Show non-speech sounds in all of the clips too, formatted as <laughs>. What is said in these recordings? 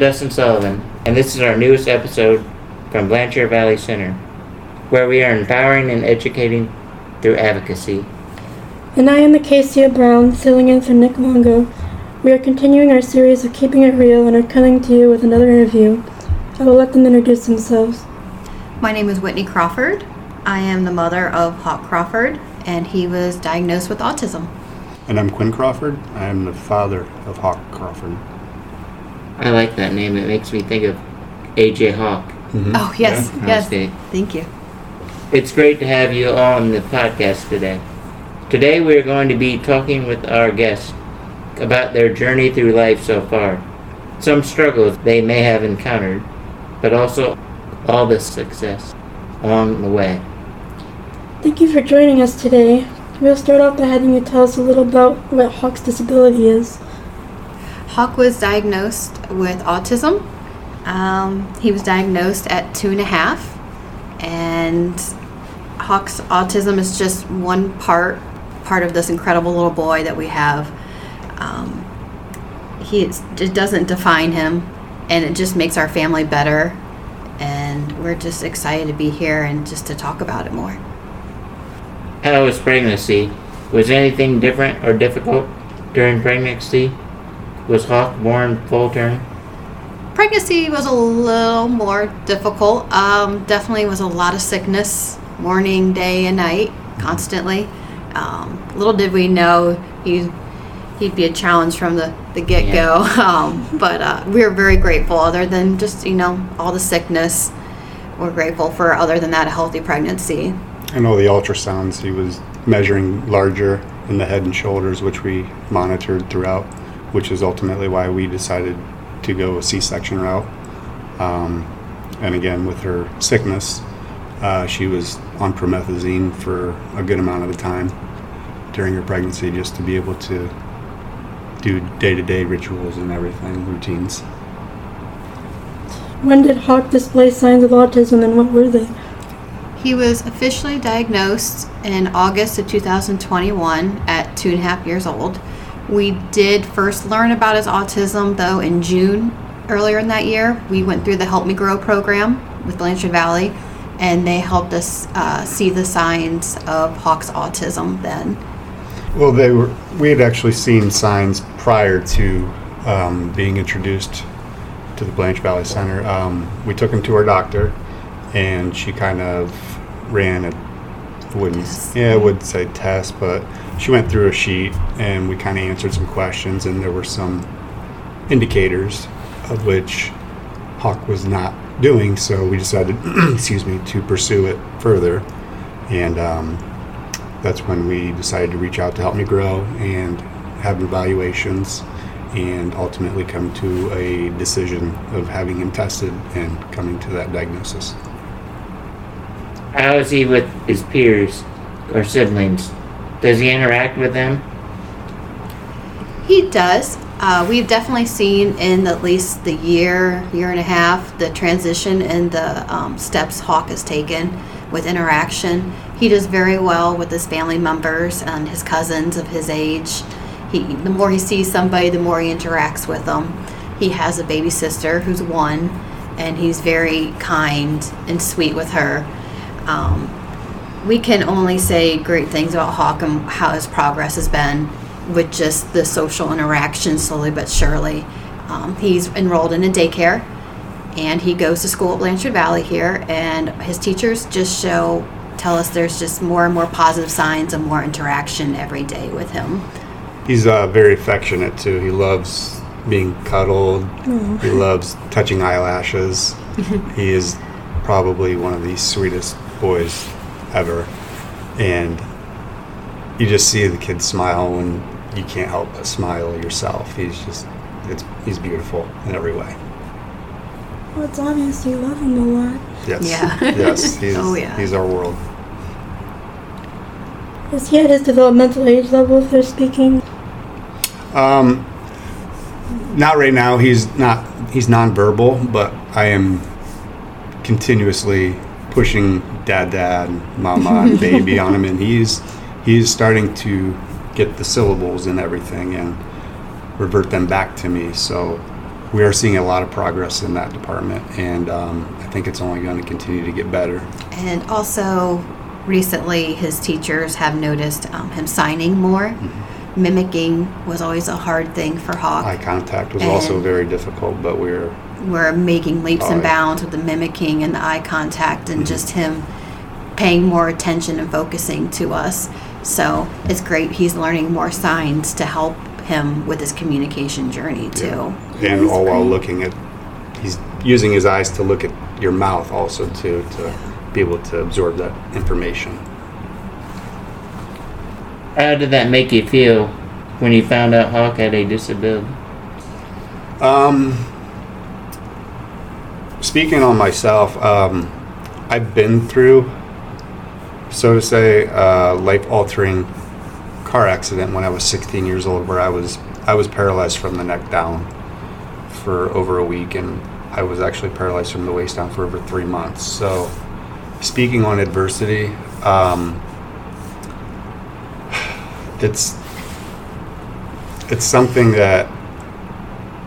am Dustin Sullivan, and this is our newest episode from Blanchard Valley Center, where we are empowering and educating through advocacy. And I am Acacia Brown, filling in for Nick Longo. We are continuing our series of Keeping It Real and are coming to you with another interview. I will let them introduce themselves. My name is Whitney Crawford. I am the mother of Hawk Crawford, and he was diagnosed with autism. And I'm Quinn Crawford. I am the father of Hawk Crawford. I like that name. It makes me think of AJ Hawk. Mm-hmm. Oh, yes, Yeah, yes. okay. Thank you. It's great to have you on the podcast today. Today we are going to be talking with our guests about their journey through life so far, some struggles they may have encountered, but also all the success along the way. Thank you for joining us today. We'll start off by having you tell us a little about what Hawk's disability is. Hawk was diagnosed with autism. Um, he was diagnosed at two and a half, and Hawk's autism is just one part part of this incredible little boy that we have. Um, he it doesn't define him, and it just makes our family better. And we're just excited to be here and just to talk about it more. How was pregnancy? Was anything different or difficult during pregnancy? Was Hawk born full term? Pregnancy was a little more difficult. Um, definitely was a lot of sickness, morning, day, and night, constantly. Um, little did we know he'd, he'd be a challenge from the, the get go. <laughs> Um, but uh, we are very grateful, other than just, you know, all the sickness. We're grateful for, other than that, a healthy pregnancy. I know the ultrasounds, he was measuring larger in the head and shoulders, which we monitored throughout, which is ultimately why we decided to go a C section route. Um, and again, with her sickness, uh, she was on promethazine for a good amount of the time during her pregnancy just to be able to do day to day rituals and everything, routines. When did Hawk display signs of autism and what were they? He was officially diagnosed in August of 2021 at two and a half years old. We did first learn about his autism though in June earlier in that year. We went through the Help Me Grow program with Blanchard Valley, and they helped us uh, see the signs of Hawk's autism then. Well, they were. We had actually seen signs prior to um, being introduced to the Blanchard Valley Center. Um, we took him to our doctor, and she kind of ran a wouldn't yeah I would say test, but she went through a sheet, and we kind of answered some questions, and there were some indicators of which Hawk was not doing. So we decided, <clears throat> excuse me, to pursue it further, and. Um, that's when we decided to reach out to help me grow and have evaluations and ultimately come to a decision of having him tested and coming to that diagnosis. How is he with his peers or siblings? Does he interact with them? He does. Uh, we've definitely seen in at least the year, year and a half, the transition and the um, steps Hawk has taken with interaction. He does very well with his family members and his cousins of his age. He, the more he sees somebody, the more he interacts with them. He has a baby sister who's one, and he's very kind and sweet with her. Um, we can only say great things about Hawk and how his progress has been with just the social interaction slowly but surely. Um, he's enrolled in a daycare and he goes to school at Blanchard Valley here, and his teachers just show, tell us there's just more and more positive signs and more interaction every day with him. He's uh, very affectionate too. He loves being cuddled. He loves touching eyelashes. <laughs> he is probably one of the sweetest boys ever. And you just see the kid smile when you can't help but smile yourself. He's just, it's, he's beautiful in every way. Well, it's obvious you love him a lot. Yes. Yeah. <laughs> yes. <laughs> He's, Oh, yeah. he's our world. Is he at his developmental age level, if they're speaking? Um, not right now. He's not. He's nonverbal, but I am continuously pushing dad, dad, mama, and <laughs> baby on him, and he's he's starting to get the syllables and everything and revert them back to me. So we are seeing a lot of progress in that department, and um, I think it's only going to continue to get better. And also, recently, his teachers have noticed um, him signing more. Mimicking was always a hard thing for Hawk. Eye contact was also very difficult, but we're We're making leaps Oh, and yeah. bounds with the mimicking and the eye contact and Mhm. just him paying more attention and focusing to us. So it's great. He's learning more signs to help him with his communication journey too. and That's all while looking at he's using his eyes to look at your mouth also too to be able to absorb that information. How did that make you feel when you found out Hawk had a disability? Um, speaking on myself, um, I've been through, so to say, a life-altering car accident when I was 16 years old, where I was I was paralyzed from the neck down for over a week, and I was actually paralyzed from the waist down for over three months. So, speaking on adversity, um, it's it's something that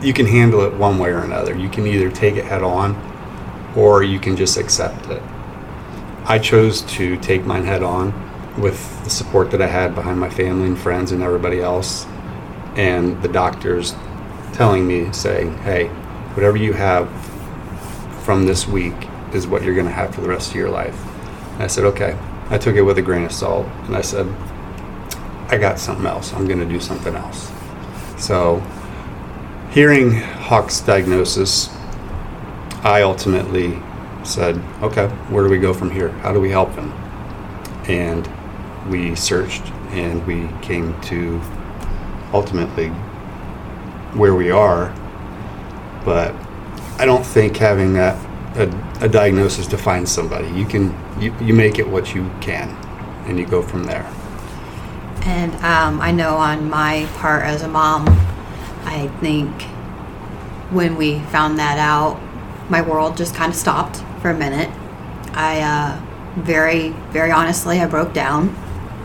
you can handle it one way or another. You can either take it head on or you can just accept it. I chose to take mine head on with the support that I had behind my family and friends and everybody else, and the doctors telling me, saying, hey, whatever you have from this week is what you're going to have for the rest of your life. And I said, okay. I took it with a grain of salt and I said, I got something else. I'm going to do something else. So, hearing Hawk's diagnosis, I ultimately said, okay, where do we go from here? How do we help him? And we searched and we came to ultimately where we are. But I don't think having that a, a diagnosis defines somebody. You can you, you make it what you can and you go from there. And um, I know on my part as a mom, I think when we found that out, my world just kind of stopped for a minute. I uh, very, very honestly, I broke down.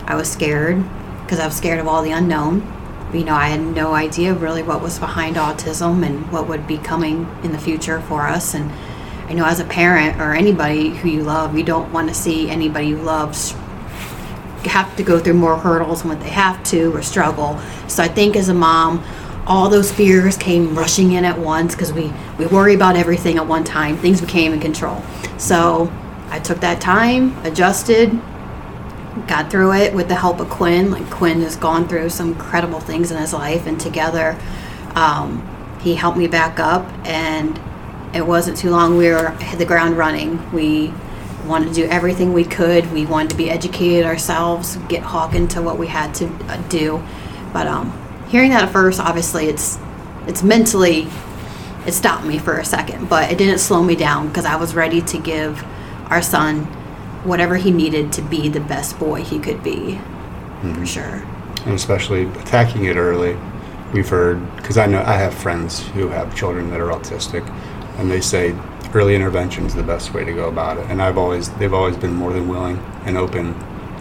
I was scared because I was scared of all the unknown. You know, I had no idea really what was behind autism and what would be coming in the future for us. And I know as a parent or anybody who you love, you don't want to see anybody you love have to go through more hurdles than what they have to or struggle. So I think as a mom, all those fears came rushing in at once because we, we worry about everything at one time. Things became in control. So I took that time, adjusted, got through it with the help of Quinn. Like Quinn has gone through some incredible things in his life, and together, um, he helped me back up. And it wasn't too long. We were hit the ground running. We wanted to do everything we could. We wanted to be educated ourselves, get Hawk into what we had to uh, do. But um, hearing that at first, obviously, it's it's mentally it stopped me for a second, but it didn't slow me down because I was ready to give our son whatever he needed to be the best boy he could be, for hmm. sure. and especially attacking it early. We've heard because I know I have friends who have children that are autistic, and they say early intervention is the best way to go about it. And I've always they've always been more than willing and open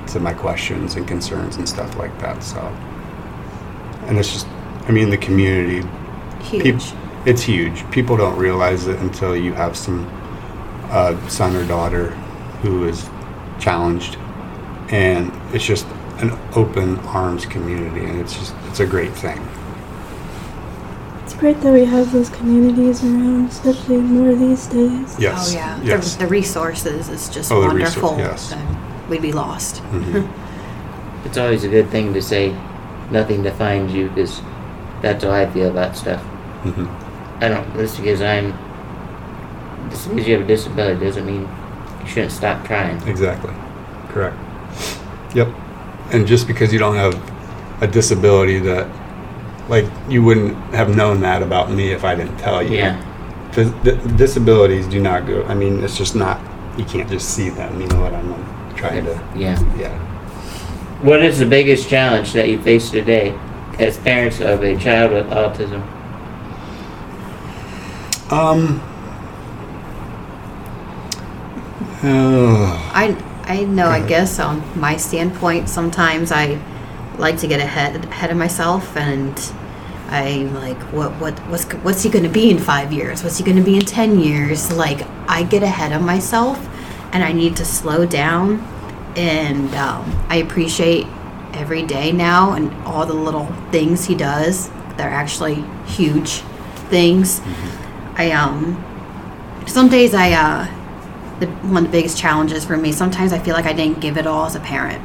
to my questions and concerns and stuff like that. So, and it's just, I mean, the community, Huge. peop- it's huge. People don't realize it until you have some uh, son or daughter who is challenged, and it's just an open arms community, and it's just it's a great thing. It's great that we have those communities around, especially more these days. Yes. Oh yeah. Yes. The, the resources is just Oh, the resou- wonderful. yes. we'd be lost. Mhm. <laughs> It's always a good thing to say nothing defines you because that's how I feel about stuff. Mhm. I don't, just because I'm, just because you have a disability doesn't mean you shouldn't stop trying. Exactly. Correct. Yep. And just because you don't have a disability that, like, you wouldn't have known that about me if I didn't tell you. Yeah. Di- disabilities do not go. I mean, it's just not. You can't just see them. You know what I'm trying to. Yeah. Yeah. What is the biggest challenge that you face today as parents of a child with autism? Um. Oh, <sighs> I I know. I guess on my standpoint, sometimes I like to get ahead ahead of myself, and I'm like, what, what, what's, what's he going to be in five years? What's he going to be in ten years? Like, I get ahead of myself, and I need to slow down. And um, I appreciate every day now and all the little things he does. They're actually huge things. I um, some days I uh, the one of the biggest challenges for me. Sometimes I feel like I didn't give it all as a parent.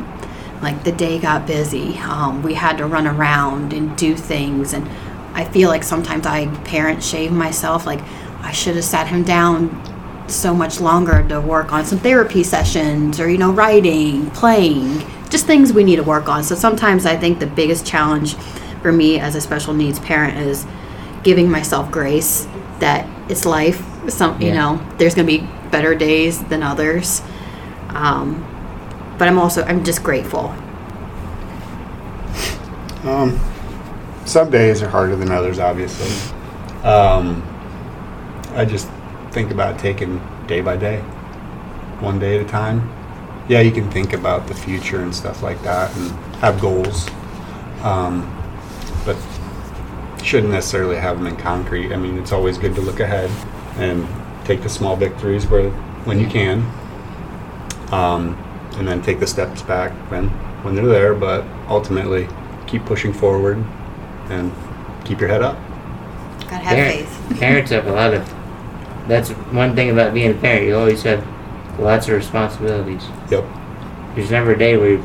Like the day got busy. Um, we had to run around and do things, and I feel like sometimes I parent shave myself. Like I should have sat him down so much longer to work on some therapy sessions, or you know, writing, playing, just things we need to work on. So sometimes I think the biggest challenge for me as a special needs parent is giving myself grace that it's life. Some you know, there's gonna be better days than others. Um, but I'm also I'm just grateful. Um, some days are harder than others, obviously. Um, I just think about taking day by day, one day at a time. Yeah, you can think about the future and stuff like that and have goals, um, but shouldn't necessarily have them in concrete. I mean, it's always good to look ahead and take the small victories where when you can, um, and then take the steps back when when they're there. But ultimately, keep pushing forward and keep your head up. Gotta have Parent- faith. Parents have a lot of. That's one thing about being a parent. You always have lots of responsibilities. Yep. There's never a day where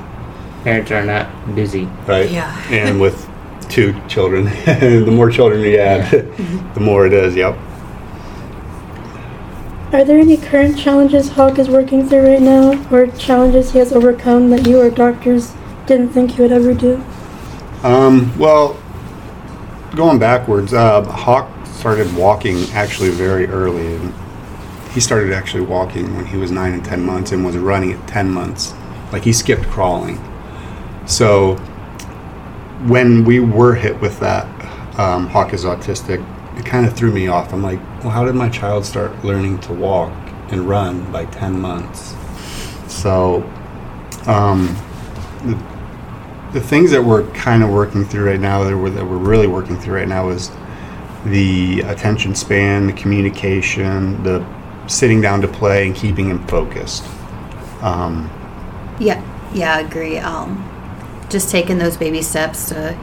parents are not busy. Right. Yeah. And <laughs> with two children, <laughs> the more children you add, <laughs> the more it is. Yep. Are there any current challenges Hawk is working through right now, or challenges he has overcome that you or doctors didn't think he would ever do? Um, well, going backwards, uh, Hawk started walking actually very early. And he started actually walking when he was nine and ten months, and was running at ten months. Like he skipped crawling. So when we were hit with that, um, Hawk is autistic. It kind of threw me off. I'm like, well, how did my child start learning to walk and run by ten months? So um, the things that we're kind of working through right now that we're, that we're really working through right now is the attention span the communication the sitting down to play and keeping him focused um, Yeah, yeah, I agree. Um, just taking those baby steps to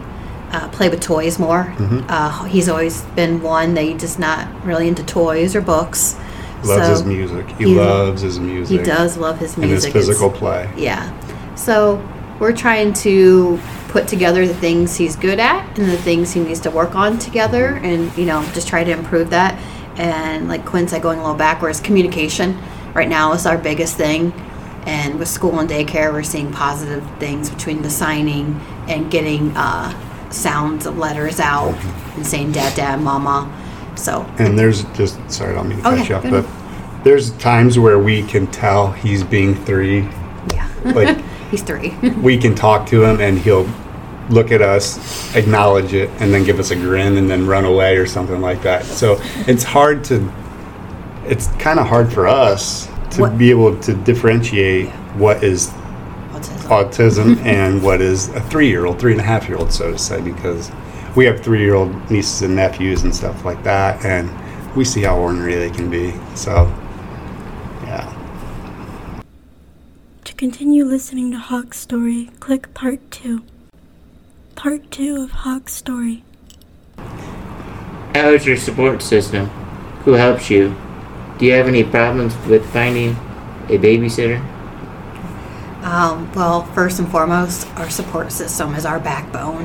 uh, play with toys more. Mhm. Uh, he's always been one that he's just not really into toys or books. loves So his music he, he- loves his music He does love his and music. his It's- physical play Yeah. So we're trying to put together the things he's good at and the things he needs to work on together and, you know, just try to improve that. And like Quinn said, going a little backwards, communication right now is our biggest thing. And with school and daycare, we're seeing positive things between the signing and getting uh, sounds of letters out and saying dad, dad, mama. So, and there's just sorry i don't mean to Okay, cut you off but there's times where we can tell he's being three yeah. like <laughs> he's three. we can talk to him and he'll look at us, acknowledge it, and then give us a grin and then run away or something like that. So it's hard to, it's kind of hard for us to What- be able to differentiate what is Autism. autism <laughs> and what is a three year old, three and a half year old, so to say, because we have three year old nieces and nephews and stuff like that, and we see how ornery they can be. So, yeah. To continue listening to Hawk's story, click Part 2. Part 2 of Hawk's story. How is your support system? Who helps you? Do you have any problems with finding a babysitter? Um, well, first and foremost, our support system is our backbone.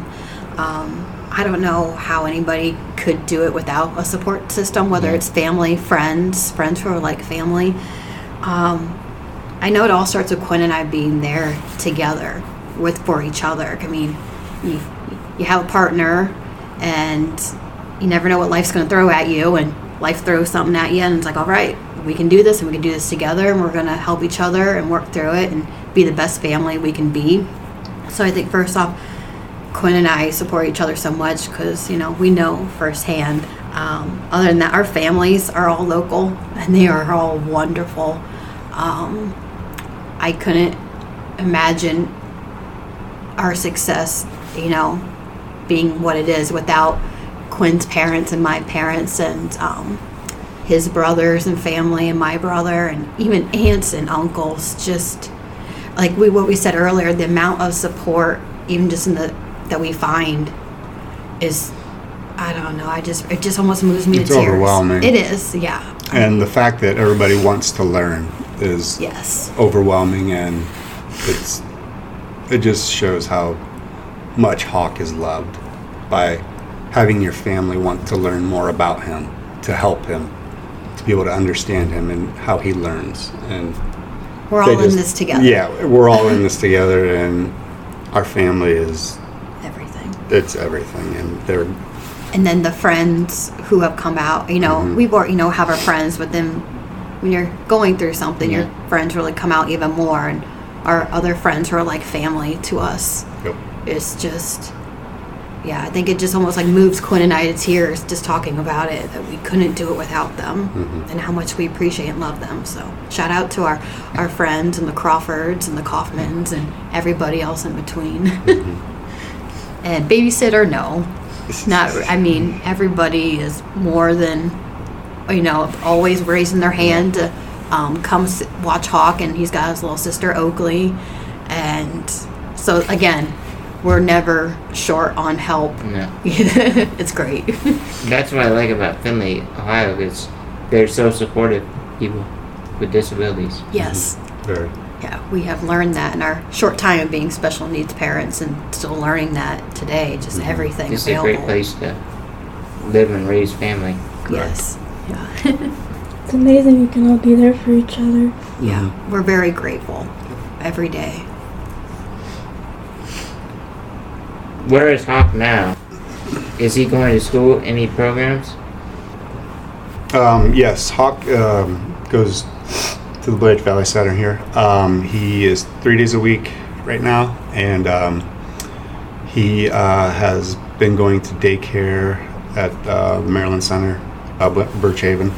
Um, I don't know how anybody could do it without a support system, whether it's family, friends, friends who are like family. Um, I know it all starts with Quinn and I being there together with for each other. I mean, you you have a partner, and you never know what life's going to throw at you, and life throws something at you, and it's like, all right, we can do this, and we can do this together, and we're going to help each other and work through it, and be the best family we can be. So I think first off, Quinn and I support each other so much because you know we know firsthand. Um, other than that, our families are all local and they are all wonderful. Um, I couldn't imagine our success, you know, being what it is without Quinn's parents and my parents and um, his brothers and family and my brother and even aunts and uncles. Just like we what we said earlier, the amount of support, even just in the that we find, is I don't know. I just it just almost moves me It's to tears. overwhelming. It is, yeah. And the fact that everybody wants to learn is Yes. overwhelming, and it's it just shows how much Hawk is loved by having your family want to learn more about him, to help him, to be able to understand him and how he learns. And We're all in this together. Yeah, we're all in this together, and our family is Everything. it's everything, and they're and then the friends who have come out you know Mhm. we were you know have our friends but then when you're going through something your friends really come out even more and our other friends who are like family to us yep. It's just yeah i think it just almost like moves quinn and i to tears just talking about it that we couldn't do it without them Mhm. and how much we appreciate and love them. So shout out to our our friends and the crawfords and the kaufmans and everybody else in between. <laughs> And babysitter no. Not i mean <laughs> everybody is more than you know always raising their hand to um, come watch hawk and he's got his little sister oakley. And so again we're never short on help No. <laughs> it's great That's what I like about Findlay, Ohio, is they're so supportive people with disabilities. yes mm-hmm. Very. yeah we have learned that in our short time of being special needs parents and still learning that today just mm-hmm. everything It's a great place to live and raise family. yes yeah It's amazing you can all be there for each other. yeah we're very grateful every day Where is Hawk now? Is he going to school? Any programs? Um, yes, Hawk um, goes to the Blanchard Valley Center here. Um, he is three days a week right now, and um, he uh, has been going to daycare at uh, the Maryland Center, uh, Bu- Birchhaven,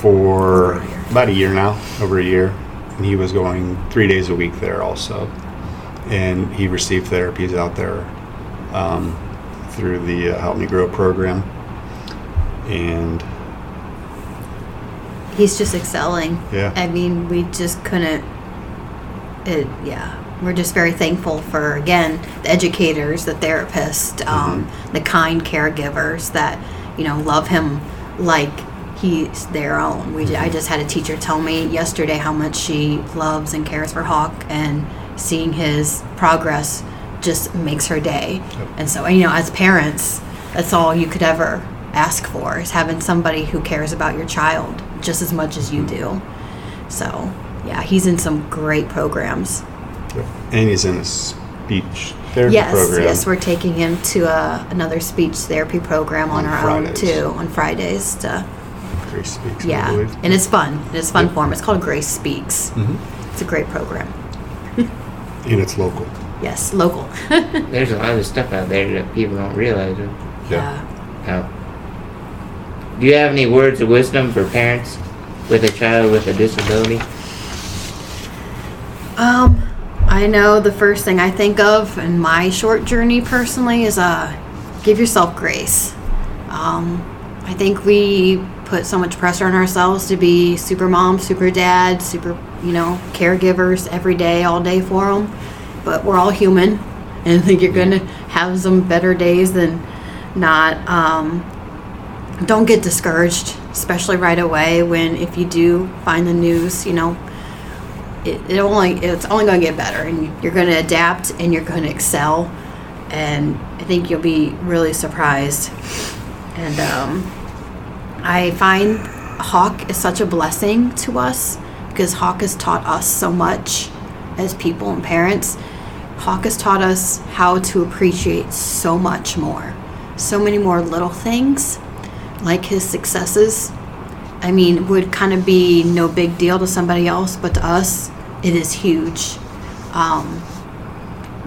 for about a year now, over a year. And he was going three days a week there also. And he received therapies out there um, through the uh, Help Me Grow program. And he's just excelling. Yeah. I mean, we just couldn't. It, yeah. We're just very thankful for again the educators, the therapists, um, the kind caregivers that you know love him like he's their own. We I just had a teacher tell me yesterday how much she loves and cares for Hawk, and seeing his progress just makes her day. And so you know, as parents, that's all you could ever ask for is having somebody who cares about your child just as much as you do. So, yeah, he's in some great programs. and he's in a speech therapy yes, program. yes, yes we're taking him to a, another speech therapy program on, On our Fridays. own too on Fridays. To, Grace speaks. Yeah, and it's fun. It's fun Yep. for him. It's called Grace Speaks. Mhm. It's a great program. and it's local. Yes, local. <laughs> There's a lot of stuff out there that people don't realize yeah. about. Do you have any words of wisdom for parents with a child with a disability? Um, I know the first thing I think of in my short journey personally is uh, give yourself grace. Um, I think we put so much pressure on ourselves to be super mom, super dad, super, you know, caregivers every day, all day for them. But we're all human, and I think you're going to have some better days than not. Um, don't get discouraged, especially right away when if you do find the news, you know, it, it only it's only going to get better and you're going to adapt and you're going to excel and i think you'll be really surprised and um, i find hawk is such a blessing to us because hawk has taught us so much as people and parents hawk has taught us how to appreciate so much more so many more little things like his successes I mean, would kind of be no big deal to somebody else, but to us, it is huge. Um,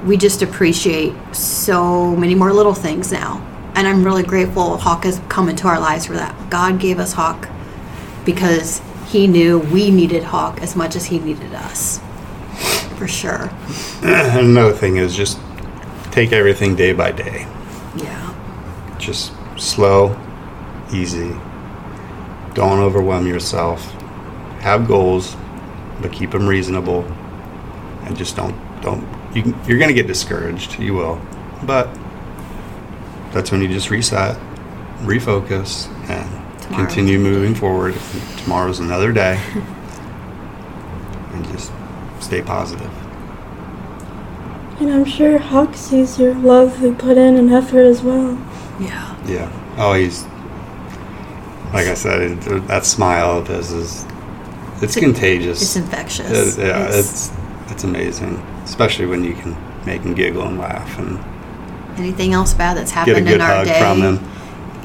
we just appreciate so many more little things now. And I'm really grateful Hawk has come into our lives for that. God gave us Hawk because he knew we needed Hawk as much as he needed us. For sure. And <clears throat> another thing is just take everything day by day. Yeah. Just slow, easy. Don't overwhelm yourself. Have goals, but keep them reasonable. And just don't don't you can, you're going to get discouraged. You will. But that's when you just reset, refocus and Tomorrow. continue moving forward. Tomorrow's another day. <laughs> and stay positive. And I'm sure Hawk sees your love we put in and effort as well. Yeah. Yeah. Oh, he's like I said. It, that smile of his is it's contagious. It's infectious. It- yeah, It's- it's it's amazing, especially when you can make him giggle and laugh and anything else bad that's get a happened good in our hug day. from him.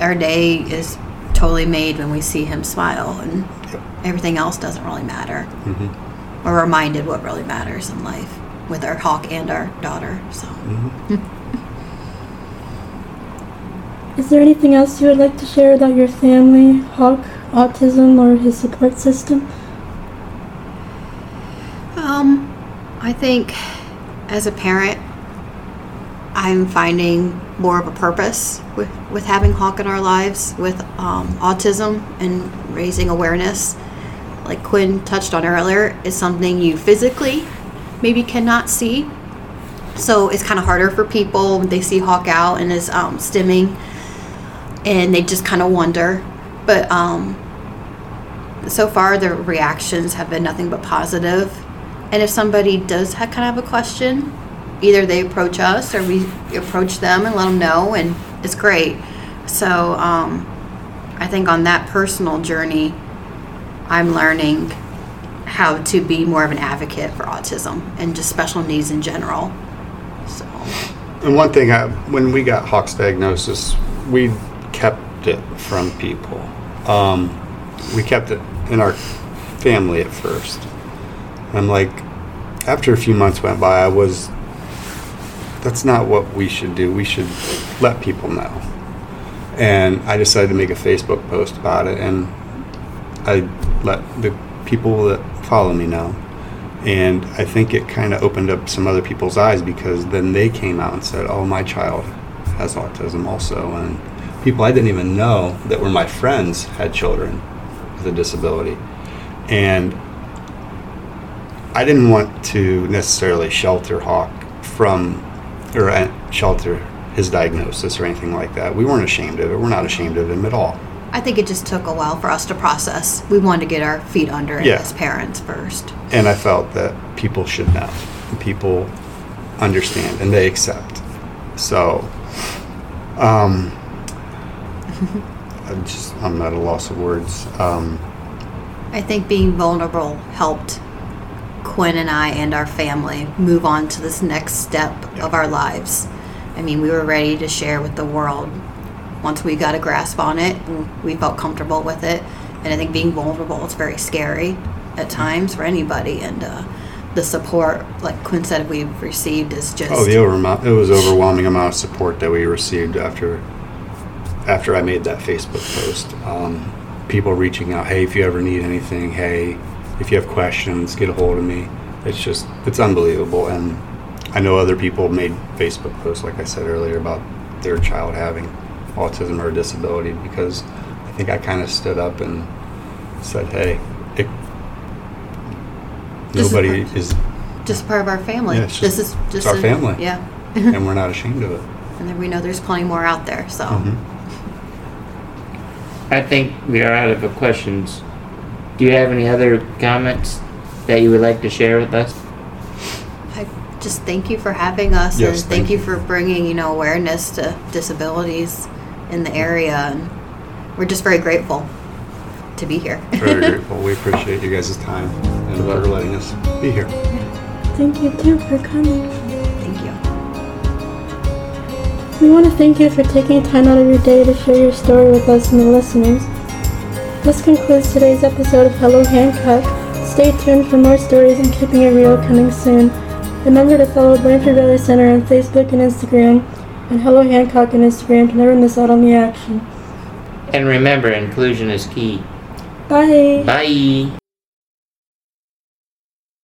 Our day is totally made when we see him smile, and Yep. everything else doesn't really matter. Mhm. We're reminded what really matters in life with our hawk and our daughter. So. Mm-hmm. <laughs> Is there anything else you would like to share about your family, Hawk, autism, or his support system? Um, I think as a parent, I'm finding more of a purpose with, with having Hawk in our lives, with um, autism and raising awareness. Like Quinn touched on earlier, is something you physically maybe cannot see. So it's kind of harder for people when they see Hawk out and is um, stimming, and they just kind of wonder. But um, so far the reactions have been nothing but positive. and if somebody does ha- kind of have a question either they approach us or we approach them and let them know and it's great so um, i think on that personal journey i'm learning how to be more of an advocate for autism and just special needs in general so And one thing, I, when we got Hawk's diagnosis, we kept it from people. Um, we kept it in our family at first. I'm like, after a few months went by, I was, that's not what we should do. We should let people know. And I decided to make a Facebook post about it, and I let the people that follow me know. And I think it kind of opened up some other people's eyes because then they came out and said, "Oh, my child has autism also," and people I didn't even know that were my friends had children with a disability, and I didn't want to necessarily shelter Hawk from or uh, shelter his diagnosis or anything like that. We weren't ashamed of it. We're not ashamed of him at all. I think it just took a while for us to process we wanted to get our feet under it Yeah. as parents first and I felt that people should know, people understand, and they accept. So, um, <laughs> I'm just I'm at a loss of words. Um, I think being vulnerable helped Quinn and I and our family move on to this next step of our lives. I mean, we were ready to share with the world once we got a grasp on it and we felt comfortable with it. And I think being vulnerable is very scary at times for anybody. And uh, the support, like Quinn said, we've received is just oh, the over it was overwhelming amount of support that we received after after I made that Facebook post. Um, people reaching out, hey, if you ever need anything, hey, if you have questions, get a hold of me. It's just it's unbelievable, and I know other people made Facebook posts, like I said earlier, about their child having autism or a disability because I think I kind of stood up and said, hey, it, This is nobody part- is, just part of our family. Yeah, it's this just- is it's just our a- family. Yeah. <laughs> and we're not ashamed of it. and then we know there's plenty more out there. So. Mhm. I think we are out of questions. Do you have any other comments that you would like to share with us? I just thank you for having us Yes, and thank, thank you you. for bringing, you know, awareness to disabilities in the area and we're just very grateful to be here. Very grateful. <laughs> We appreciate you guys' time and for letting us be here. Thank you too for coming. thank you. We want to thank you for taking time out of your day to share your story with us and the listeners. This concludes today's episode of Hello Hancock. Stay tuned for more stories and keeping it real coming soon. Remember to follow Blanchard Valley Center on Facebook and Instagram, and Hello Hancock on Instagram to never miss out on the action. And remember, inclusion is key. Bye! Bye.